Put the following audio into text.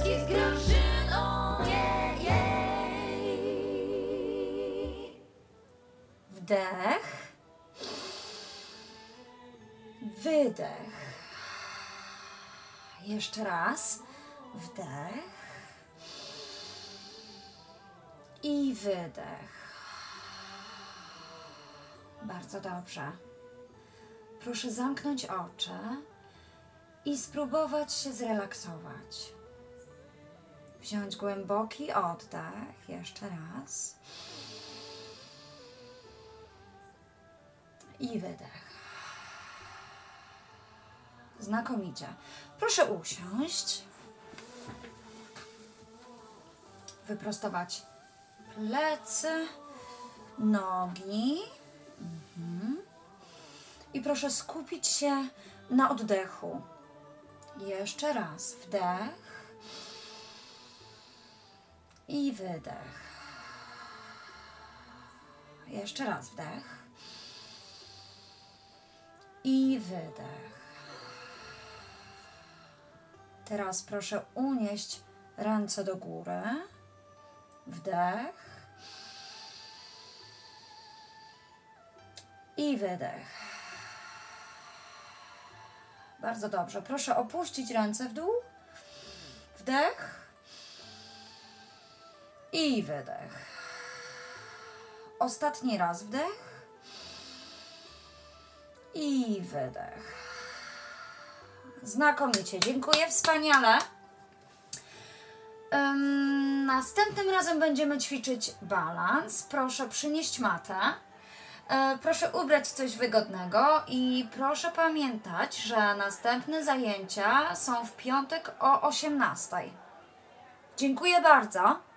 Polski z Grażyną. Wdech. Wydech. Jeszcze raz. Wdech. I wydech. Bardzo dobrze. Proszę zamknąć oczy i spróbować się zrelaksować. Wziąć głęboki oddech. Jeszcze raz. I wydech. Znakomicie. Proszę usiąść. Wyprostować plecy, nogi. Mhm. I proszę skupić się na oddechu. Jeszcze raz. Wdech. I wydech. Jeszcze raz wdech. I wydech. Teraz proszę unieść ręce do góry. Wdech. I wydech. Bardzo dobrze. Proszę opuścić ręce w dół. Wdech. I wydech. Ostatni raz wdech. I wydech. Znakomicie, dziękuję, wspaniale. Ym, następnym razem będziemy ćwiczyć balans. Proszę przynieść matę. E, proszę ubrać coś wygodnego i proszę pamiętać, że następne zajęcia są w piątek o 18. Dziękuję bardzo.